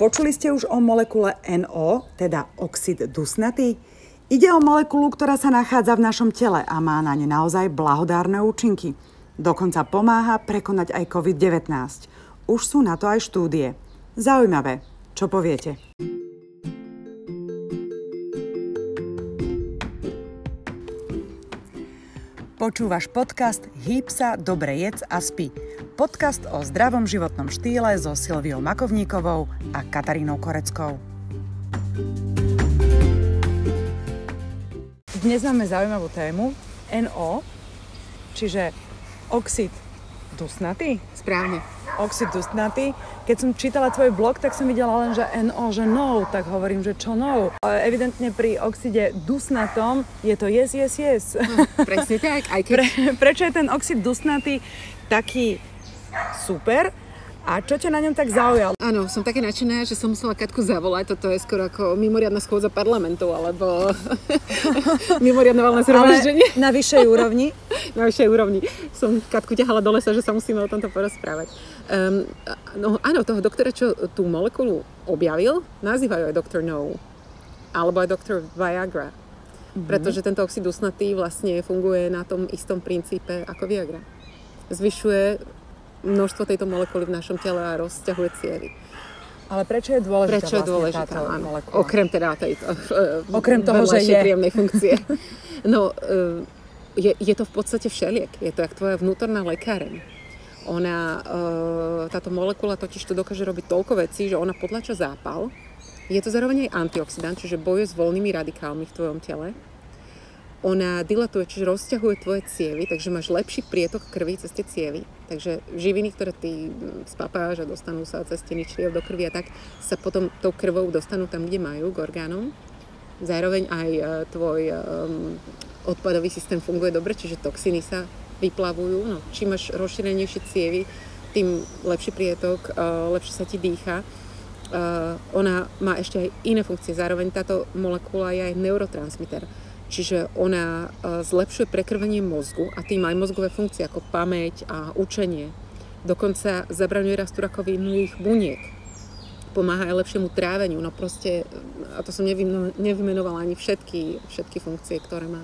Počuli ste už o molekule NO, teda oxid dusnatý? Ide o molekulu, ktorá sa nachádza v našom tele a má na ne naozaj blahodárne účinky. Dokonca pomáha prekonať aj COVID-19. Už sú na to aj štúdie. Zaujímavé. Čo poviete? Počúvaš podcast Hýb sa, dobre jedz a spí. Podcast o zdravom životnom štýle so Silviou Makovníkovou a Katarínou Koreckou. Dnes máme zaujímavú tému NO, čiže oxid dusnatý. Správne oxid dusnatý. Keď som čítala tvoj blog, tak som videla len, že NO, že no, tak hovorím, že čo no. Evidentne pri oxide dusnatom je to yes, yes, yes. No, presne tak. Aj keď... Pre, prečo je ten oxid dusnatý taký super? A čo ťa na ňom tak zaujalo? Áno, som také nadšená, že som musela Katku zavolať. Toto je skoro ako mimoriadna schôdza parlamentu, alebo mimoriadne valné zhromaždenie. na vyššej úrovni? na vyššej úrovni. Som Katku ťahala do lesa, že sa musíme o tomto porozprávať. Um, no áno, toho doktora, čo tú molekulu objavil, nazývajú aj doktor No. Alebo aj doktor Viagra. Mm-hmm. Pretože tento oxid usnatý vlastne funguje na tom istom princípe ako Viagra. Zvyšuje množstvo tejto molekuly v našom tele a rozťahuje cievy. Ale prečo je dôležitá prečo je vlastne dôležitá, táto áno. molekula? Okrem teda tejto uh, Okrem toho, že je. príjemnej funkcie. no, uh, je, je to v podstate všeliek. Je to jak tvoja vnútorná lekáreň. Ona, táto molekula totiž to dokáže robiť toľko vecí, že ona potlača zápal. Je to zároveň aj antioxidant, čiže bojuje s voľnými radikálmi v tvojom tele ona dilatuje, čiže rozťahuje tvoje cievy, takže máš lepší prietok krvi cez tie cievy. Takže živiny, ktoré ty mm, spapáš a dostanú sa cez steny čriev do krvi a tak, sa potom tou krvou dostanú tam, kde majú, k orgánom. Zároveň aj uh, tvoj um, odpadový systém funguje dobre, čiže toxiny sa vyplavujú. No, čím máš rozšírenejšie cievy, tým lepší prietok, uh, lepšie sa ti dýcha. Uh, ona má ešte aj iné funkcie. Zároveň táto molekula je aj neurotransmiter Čiže ona e, zlepšuje prekrvenie mozgu a tým aj mozgové funkcie ako pamäť a učenie. Dokonca zabraňuje rastu rakovinových buniek. Pomáha aj lepšiemu tráveniu. No proste, a to som nevymenovala ani všetky, všetky funkcie, ktoré má.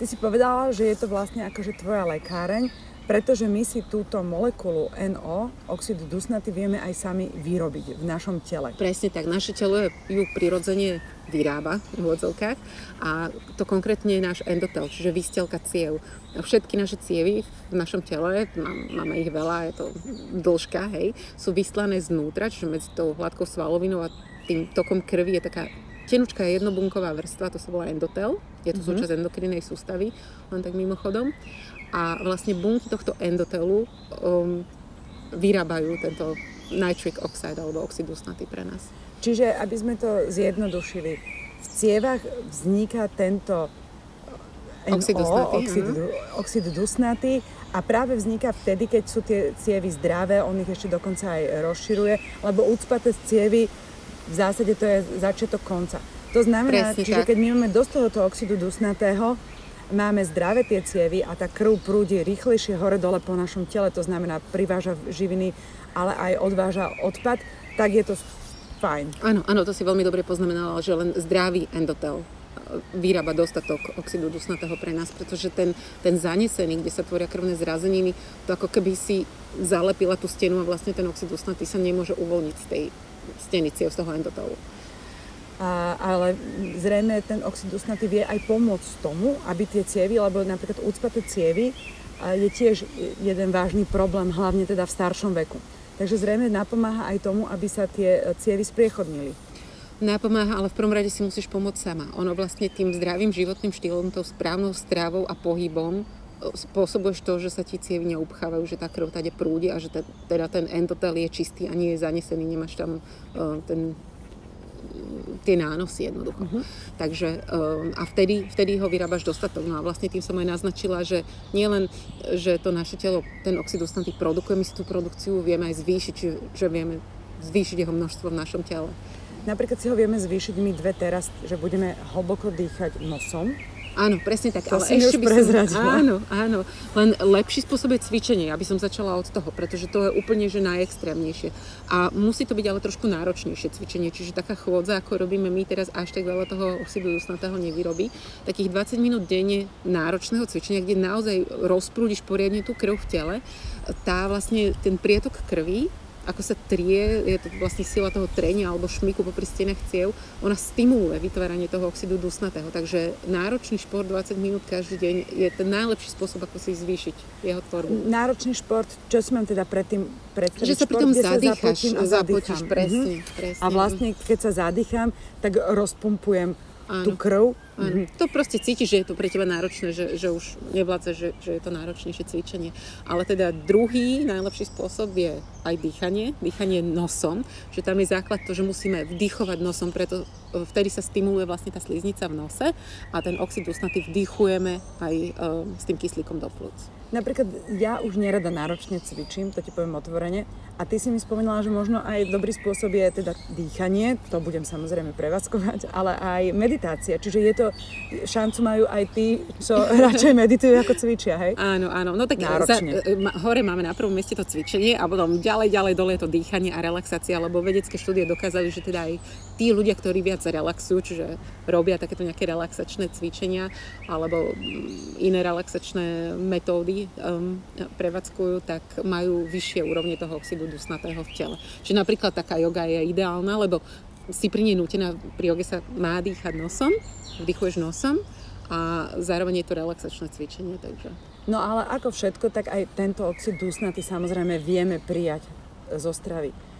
Ty si povedala, že je to vlastne akože tvoja lekáreň pretože my si túto molekulu NO, oxid dusnatý, vieme aj sami vyrobiť v našom tele. Presne tak. Naše telo ju prirodzene vyrába v úvodzovkách a to konkrétne je náš endotel, čiže výstelka ciev. Všetky naše cievy v našom tele, máme ich veľa, je to dĺžka, hej, sú vyslané znútra, čiže medzi tou hladkou svalovinou a tým tokom krvi je taká tenučká jednobunková vrstva, to sa volá endotel, je to mm-hmm. súčasť endokrinnej sústavy, len tak mimochodom a vlastne bunky tohto endotelu um, vyrábajú tento nitric oxide alebo oxid dusnatý pre nás. Čiže, aby sme to zjednodušili, v cievach vzniká tento NO, oxid dusnatý, oxid, oxid dusnatý a práve vzniká vtedy, keď sú tie cievy zdravé, on ich ešte dokonca aj rozširuje, lebo ucpaté cievy v zásade to je začiatok konca. To znamená, Presne čiže tak. keď my máme dosť tohoto oxidu dusnatého, máme zdravé tie cievy a tá krv prúdi rýchlejšie hore-dole po našom tele, to znamená priváža živiny, ale aj odváža odpad, tak je to fajn. Áno, áno, to si veľmi dobre poznamenala, že len zdravý endotel e, vyrába dostatok oxidu dusnatého pre nás, pretože ten, ten zanesený, kde sa tvoria krvné zrazeniny, to ako keby si zalepila tú stenu a vlastne ten oxid dusnatý sa nemôže uvoľniť z tej steny ciev, z toho endotelu. A, ale zrejme ten oxid dusnatý vie aj pomôcť tomu, aby tie cievy, lebo napríklad úcpaté cievy je tiež jeden vážny problém, hlavne teda v staršom veku. Takže zrejme napomáha aj tomu, aby sa tie e, cievy spriechodnili. Napomáha, ale v prvom rade si musíš pomôcť sama. Ono vlastne tým zdravým životným štýlom, tou správnou stravou a pohybom spôsobuješ to, že sa ti cievy neupchávajú, že tá krv tade prúdi a že teda ten endotel je čistý a nie je zanesený, nemáš tam uh, ten tie nánosy jednoducho. Uh-huh. Takže um, a vtedy, vtedy ho vyrábaš dostatok. No a vlastne tým som aj naznačila, že nie len, že to naše telo ten oxid dusnatý produkuje, my si tú produkciu vieme aj zvýšiť, že vieme zvýšiť jeho množstvo v našom tele. Napríklad si ho vieme zvýšiť my dve teraz, že budeme hlboko dýchať nosom Áno, presne tak. To ale ešte by som, áno, áno. Len lepší spôsob je cvičenie, aby som začala od toho, pretože to je úplne že najextrémnejšie. A musí to byť ale trošku náročnejšie cvičenie, čiže taká chôdza, ako robíme my teraz, až tak veľa toho oxidu dusnatého nevyrobí. Takých 20 minút denne náročného cvičenia, kde naozaj rozprúdiš poriadne tú krv v tele, tá vlastne ten prietok krvi ako sa trie, je to vlastne sila toho trenia alebo šmiku popri stenách ciev, ona stimuluje vytváranie toho oxidu dusnatého. Takže náročný šport 20 minút každý deň je ten najlepší spôsob, ako si zvýšiť jeho tvorbu. Náročný šport, čo si mám teda predtým predstaviť? Že sa pri tom zadýchaš, sa zapotíš, presne, mm-hmm. presne. A vlastne, keď sa zadýcham, tak rozpumpujem Áno. tú krv. Mm-hmm. To proste cítiš, že je to pre teba náročné, že, že už nevládze, že, že je to náročnejšie cvičenie. Ale teda druhý najlepší spôsob je aj dýchanie, dýchanie nosom, že tam je základ to, že musíme vdýchovať nosom, preto e, vtedy sa stimuluje vlastne tá sliznica v nose a ten oxid dusnatý vdýchujeme aj um, s tým kyslíkom do plúc. Napríklad ja už nerada náročne cvičím, to ti poviem otvorene. A ty si mi spomínala, že možno aj dobrý spôsob je teda dýchanie, to budem samozrejme prevádzkovať, ale aj meditácia. Čiže je to, šancu majú aj tí, čo radšej meditujú ako cvičia, hej? Áno, áno. No tak za, e, hore máme na prvom mieste to cvičenie a potom ďalej, ďalej dole je to dýchanie a relaxácia, lebo vedecké štúdie dokázali, že teda aj tí ľudia, ktorí viac relaxujú, čiže robia takéto nejaké relaxačné cvičenia alebo mm, iné relaxačné metódy, um, prevádzkujú, tak majú vyššie úrovne toho oxidu dusnatého v tele. Čiže napríklad taká joga je ideálna, lebo si pri nej nutená, pri joge sa má dýchať nosom, vdychuješ nosom a zároveň je to relaxačné cvičenie. Takže. No ale ako všetko, tak aj tento oxid dusnatý samozrejme vieme prijať zo stravy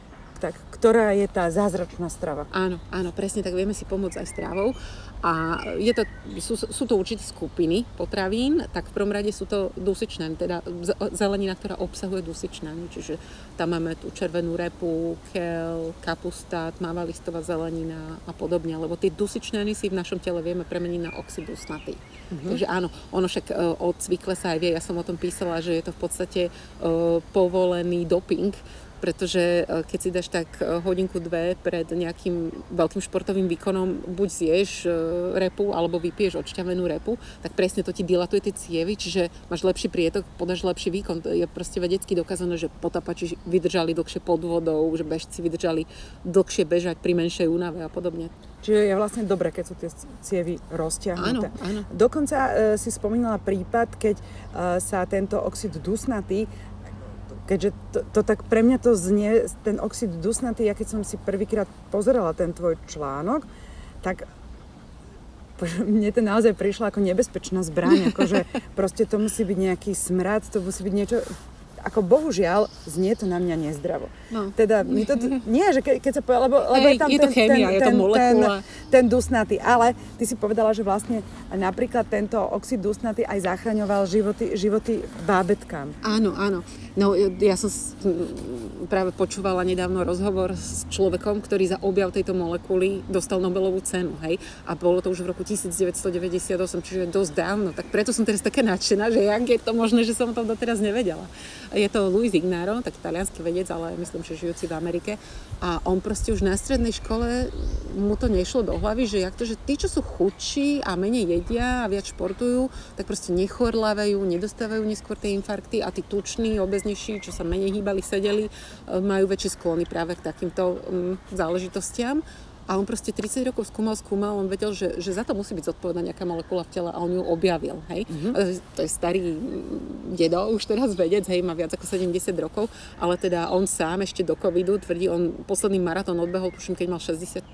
tak ktorá je tá zázračná strava? Áno, áno, presne tak vieme si pomôcť aj stravou. A je to, sú, sú to určité skupiny potravín, tak v prvom rade sú to dusičné, teda zelenina, ktorá obsahuje dusičné. Čiže tam máme tú červenú repu, kel, kapusta, tmavá listová zelenina a podobne, lebo tie dusičné si v našom tele vieme premeniť na oxid dusnatý. Mm-hmm. Takže áno, ono však e, od cvikle sa aj vie, ja som o tom písala, že je to v podstate uh, povolený doping, pretože e, keď si dáš tak e, hodinku, dve pred nejakým veľkým športovým výkonom, buď zješ e, repu, alebo vypiješ odšťavenú repu, tak presne to ti dilatuje tie cievy, čiže máš lepší prietok, podáš lepší výkon. To je proste vedecky dokázané, že potapači vydržali dlhšie pod vodou, že bežci vydržali dlhšie bežať pri menšej únave a podobne. Čiže je vlastne dobré, keď sú tie cievy rozťahnuté. Áno, áno. Dokonca e, si spomínala prípad, keď e, sa tento oxid dusnatý keďže to, to tak pre mňa to znie, ten oxid dusnatý, ja keď som si prvýkrát pozerala ten tvoj článok, tak mne to naozaj prišlo ako nebezpečná zbraň, akože proste to musí byť nejaký smrad, to musí byť niečo, ako bohužiaľ, znie to na mňa nezdravo. No. Teda mi to, nie, že ke, keď sa povedala, lebo, lebo je tam je ten, chémia, ten, je ten, ten, ten dusnatý, ale ty si povedala, že vlastne napríklad tento oxid dusnatý aj zachraňoval životy, životy bábetkám. Áno, áno. No ja som práve počúvala nedávno rozhovor s človekom, ktorý za objav tejto molekuly dostal Nobelovú cenu, hej? A bolo to už v roku 1998, čiže dosť dávno. Tak preto som teraz taká nadšená, že jak je to možné, že som to doteraz nevedela. Je to Luis Ignaro, tak talianský vedec, ale myslím, že žijúci v Amerike. A on proste už na strednej škole mu to nešlo do hlavy, že jak to, že tí, čo sú chudší a menej jedia a viac športujú, tak proste nechorlávajú, nedostávajú neskôr tie infarkty a tí tuční, obeznejší, čo sa menej hýbali, sedeli, e, majú väčšie sklony práve k takýmto um, záležitostiam. A on proste 30 rokov skúmal, skúmal, on vedel, že, že za to musí byť zodpovedná nejaká molekula v tele a on ju objavil, hej. Mm-hmm. To je starý mm, dedo, už teraz vedec, hej, má viac ako 70 rokov, ale teda on sám ešte do covidu tvrdí, on posledný maratón odbehol, tuším, keď mal 64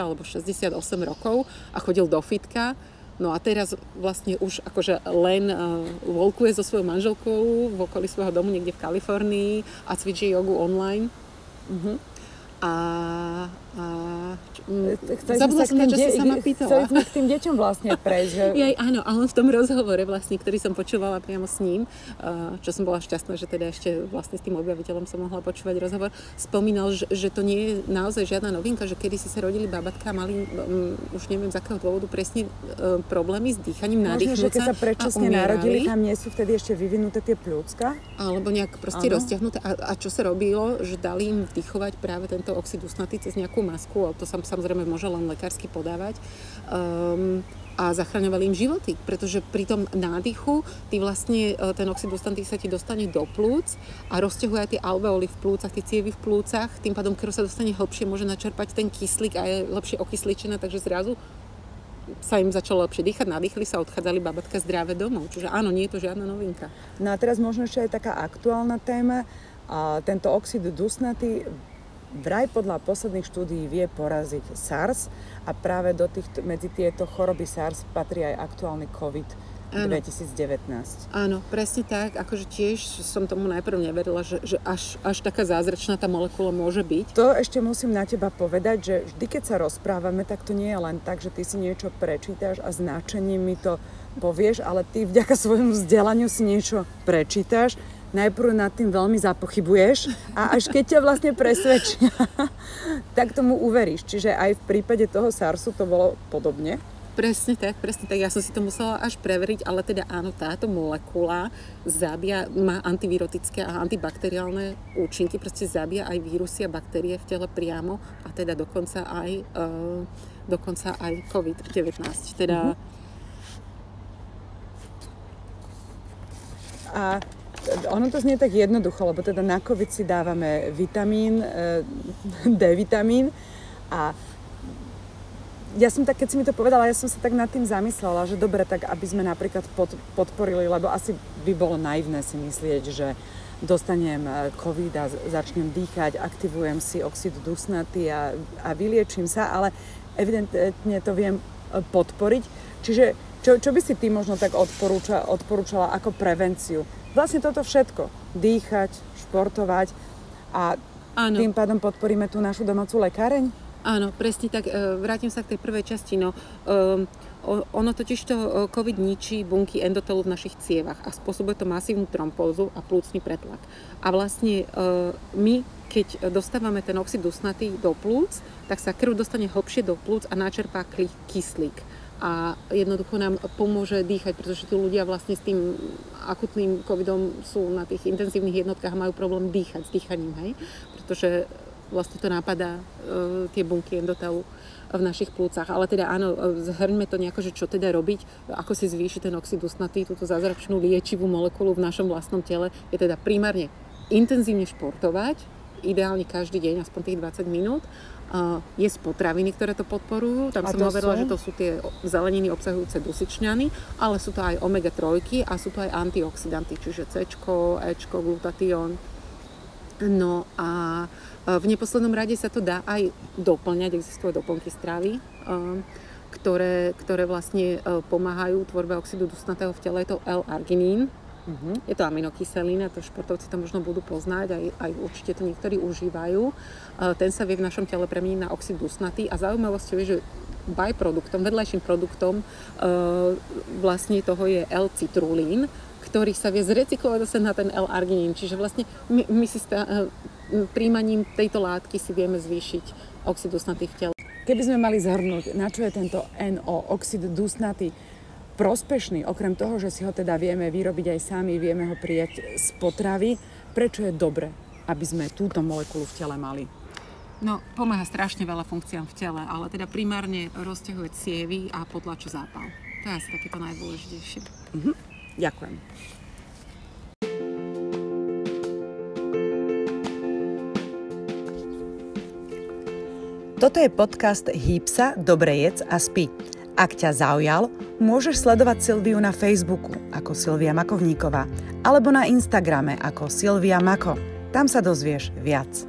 alebo 68 rokov a chodil do fitka No a teraz vlastne už akože len uh, volkuje so svojou manželkou v okolí svojho domu niekde v Kalifornii a cvičí jogu online. Uh-huh. A a, mm, zabudla som čo de- si sama pýtala. Chceli sme k tým deťom vlastne prejsť. Že... Jej, áno, ale on v tom rozhovore vlastne, ktorý som počúvala priamo s ním, čo som bola šťastná, že teda ešte vlastne s tým objaviteľom som mohla počúvať rozhovor, spomínal, že, že to nie je naozaj žiadna novinka, že kedy si sa rodili babatka a mali, um, už neviem z akého dôvodu presne uh, problémy s dýchaním, nádychnúť že keď sa predčasne narodili, tam nie sú vtedy ešte vyvinuté tie plúcka? Alebo nejak proste ano. rozťahnuté. A, a čo sa robilo, že dali im vdychovať práve tento oxid usnatý cez nejakú masku, ale to sa samozrejme môže len lekársky podávať. Um, a zachraňovali im životy, pretože pri tom nádychu ty vlastne, e, ten oxid dusnatý sa ti dostane do plúc a rozťahuje aj tie alveoly v plúcach, tie cievy v plúcach, tým pádom krv sa dostane hlbšie, môže načerpať ten kyslík a je lepšie okysličená, takže zrazu sa im začalo lepšie dýchať, nadýchli sa, odchádzali babatka zdravé domov. Čiže áno, nie je to žiadna novinka. No a teraz možno ešte aj taká aktuálna téma. A tento oxid dusnatý vraj podľa posledných štúdií vie poraziť SARS a práve do tých, medzi tieto choroby SARS patrí aj aktuálny COVID. Áno. 2019. Áno, presne tak. Akože tiež som tomu najprv neverila, že, že až, až taká zázračná tá molekula môže byť. To ešte musím na teba povedať, že vždy, keď sa rozprávame, tak to nie je len tak, že ty si niečo prečítaš a značením mi to povieš, ale ty vďaka svojmu vzdelaniu si niečo prečítaš najprv nad tým veľmi zapochybuješ a až keď ťa vlastne presvedčia, tak tomu uveríš. Čiže aj v prípade toho SARSu to bolo podobne. Presne tak, presne tak. Ja som si to musela až preveriť, ale teda áno, táto molekula zabia, má antivirotické a antibakteriálne účinky, proste zabia aj vírusy a baktérie v tele priamo a teda dokonca aj, uh, dokonca aj COVID-19. Teda mm-hmm. A ono to znie tak jednoducho, lebo teda na COVID si dávame vitamín, eh, D vitamín a ja som tak, keď si mi to povedala, ja som sa tak nad tým zamyslela, že dobre, tak aby sme napríklad pod, podporili, lebo asi by bolo naivné si myslieť, že dostanem eh, COVID a začnem dýchať, aktivujem si oxid dusnatý a, a vyliečím sa, ale evidentne to viem eh, podporiť. Čiže čo, čo by si ty možno tak odporúča, odporúčala ako prevenciu? Vlastne toto všetko. Dýchať, športovať a Áno. tým pádom podporíme tú našu domácu lekáreň? Áno, presne tak. E, vrátim sa k tej prvej časti. No, um, ono totiž to e, COVID ničí bunky endotelu v našich cievach a spôsobuje to masívnu trombózu a plúcný pretlak. A vlastne my, keď dostávame ten oxid dusnatý do plúc, tak sa krv dostane hlbšie do plúc a načerpá kyslík a jednoducho nám pomôže dýchať, pretože tí ľudia vlastne s tým akutným covidom sú na tých intenzívnych jednotkách a majú problém dýchať s dýchaním, hej? pretože vlastne to napadá uh, tie bunky endotelu v našich plúcach. Ale teda áno, zhrňme to nejako, že čo teda robiť, ako si zvýšiť ten oxid usnatý, túto zázračnú liečivú molekulu v našom vlastnom tele, je teda primárne intenzívne športovať, ideálne každý deň, aspoň tých 20 minút je z potraviny, ktoré to podporujú. Tam a som hovorila, že to sú tie zeleniny obsahujúce dusičňany, ale sú to aj omega-3 a sú to aj antioxidanty, čiže C, E, glutatión. No a v neposlednom rade sa to dá aj doplňať, existujú doplnky stravy, ktoré, ktoré vlastne pomáhajú tvorbe oxidu dusnatého v tele. Je to L-arginín, Uh-huh. Je to aminokyselina, to športovci to možno budú poznať, aj, aj určite to niektorí užívajú. Ten sa vie v našom tele premeniť na oxid dusnatý a zaujímavosťou je, že byproduktom, vedľajším produktom vlastne toho je L-citrulín, ktorý sa vie zrecyklovať zase na ten L-arginín. Čiže vlastne my, my si stá, príjmaním tejto látky si vieme zvýšiť oxid dusnatý v tele. Keby sme mali zhrnúť, na čo je tento NO, oxid dusnatý, prospešný, okrem toho, že si ho teda vieme vyrobiť aj sami, vieme ho prijať z potravy, prečo je dobre, aby sme túto molekulu v tele mali? No, pomáha strašne veľa funkciám v tele, ale teda primárne rozťahuje cievy a potlačuje zápal. To je asi takéto najdôležitejšie. Mhm. Ďakujem. Toto je podcast Hýpsa, Dobre jedz a spí. Ak ťa zaujal, môžeš sledovať Silviu na Facebooku ako Silvia Makovníková alebo na Instagrame ako Silvia Mako. Tam sa dozvieš viac.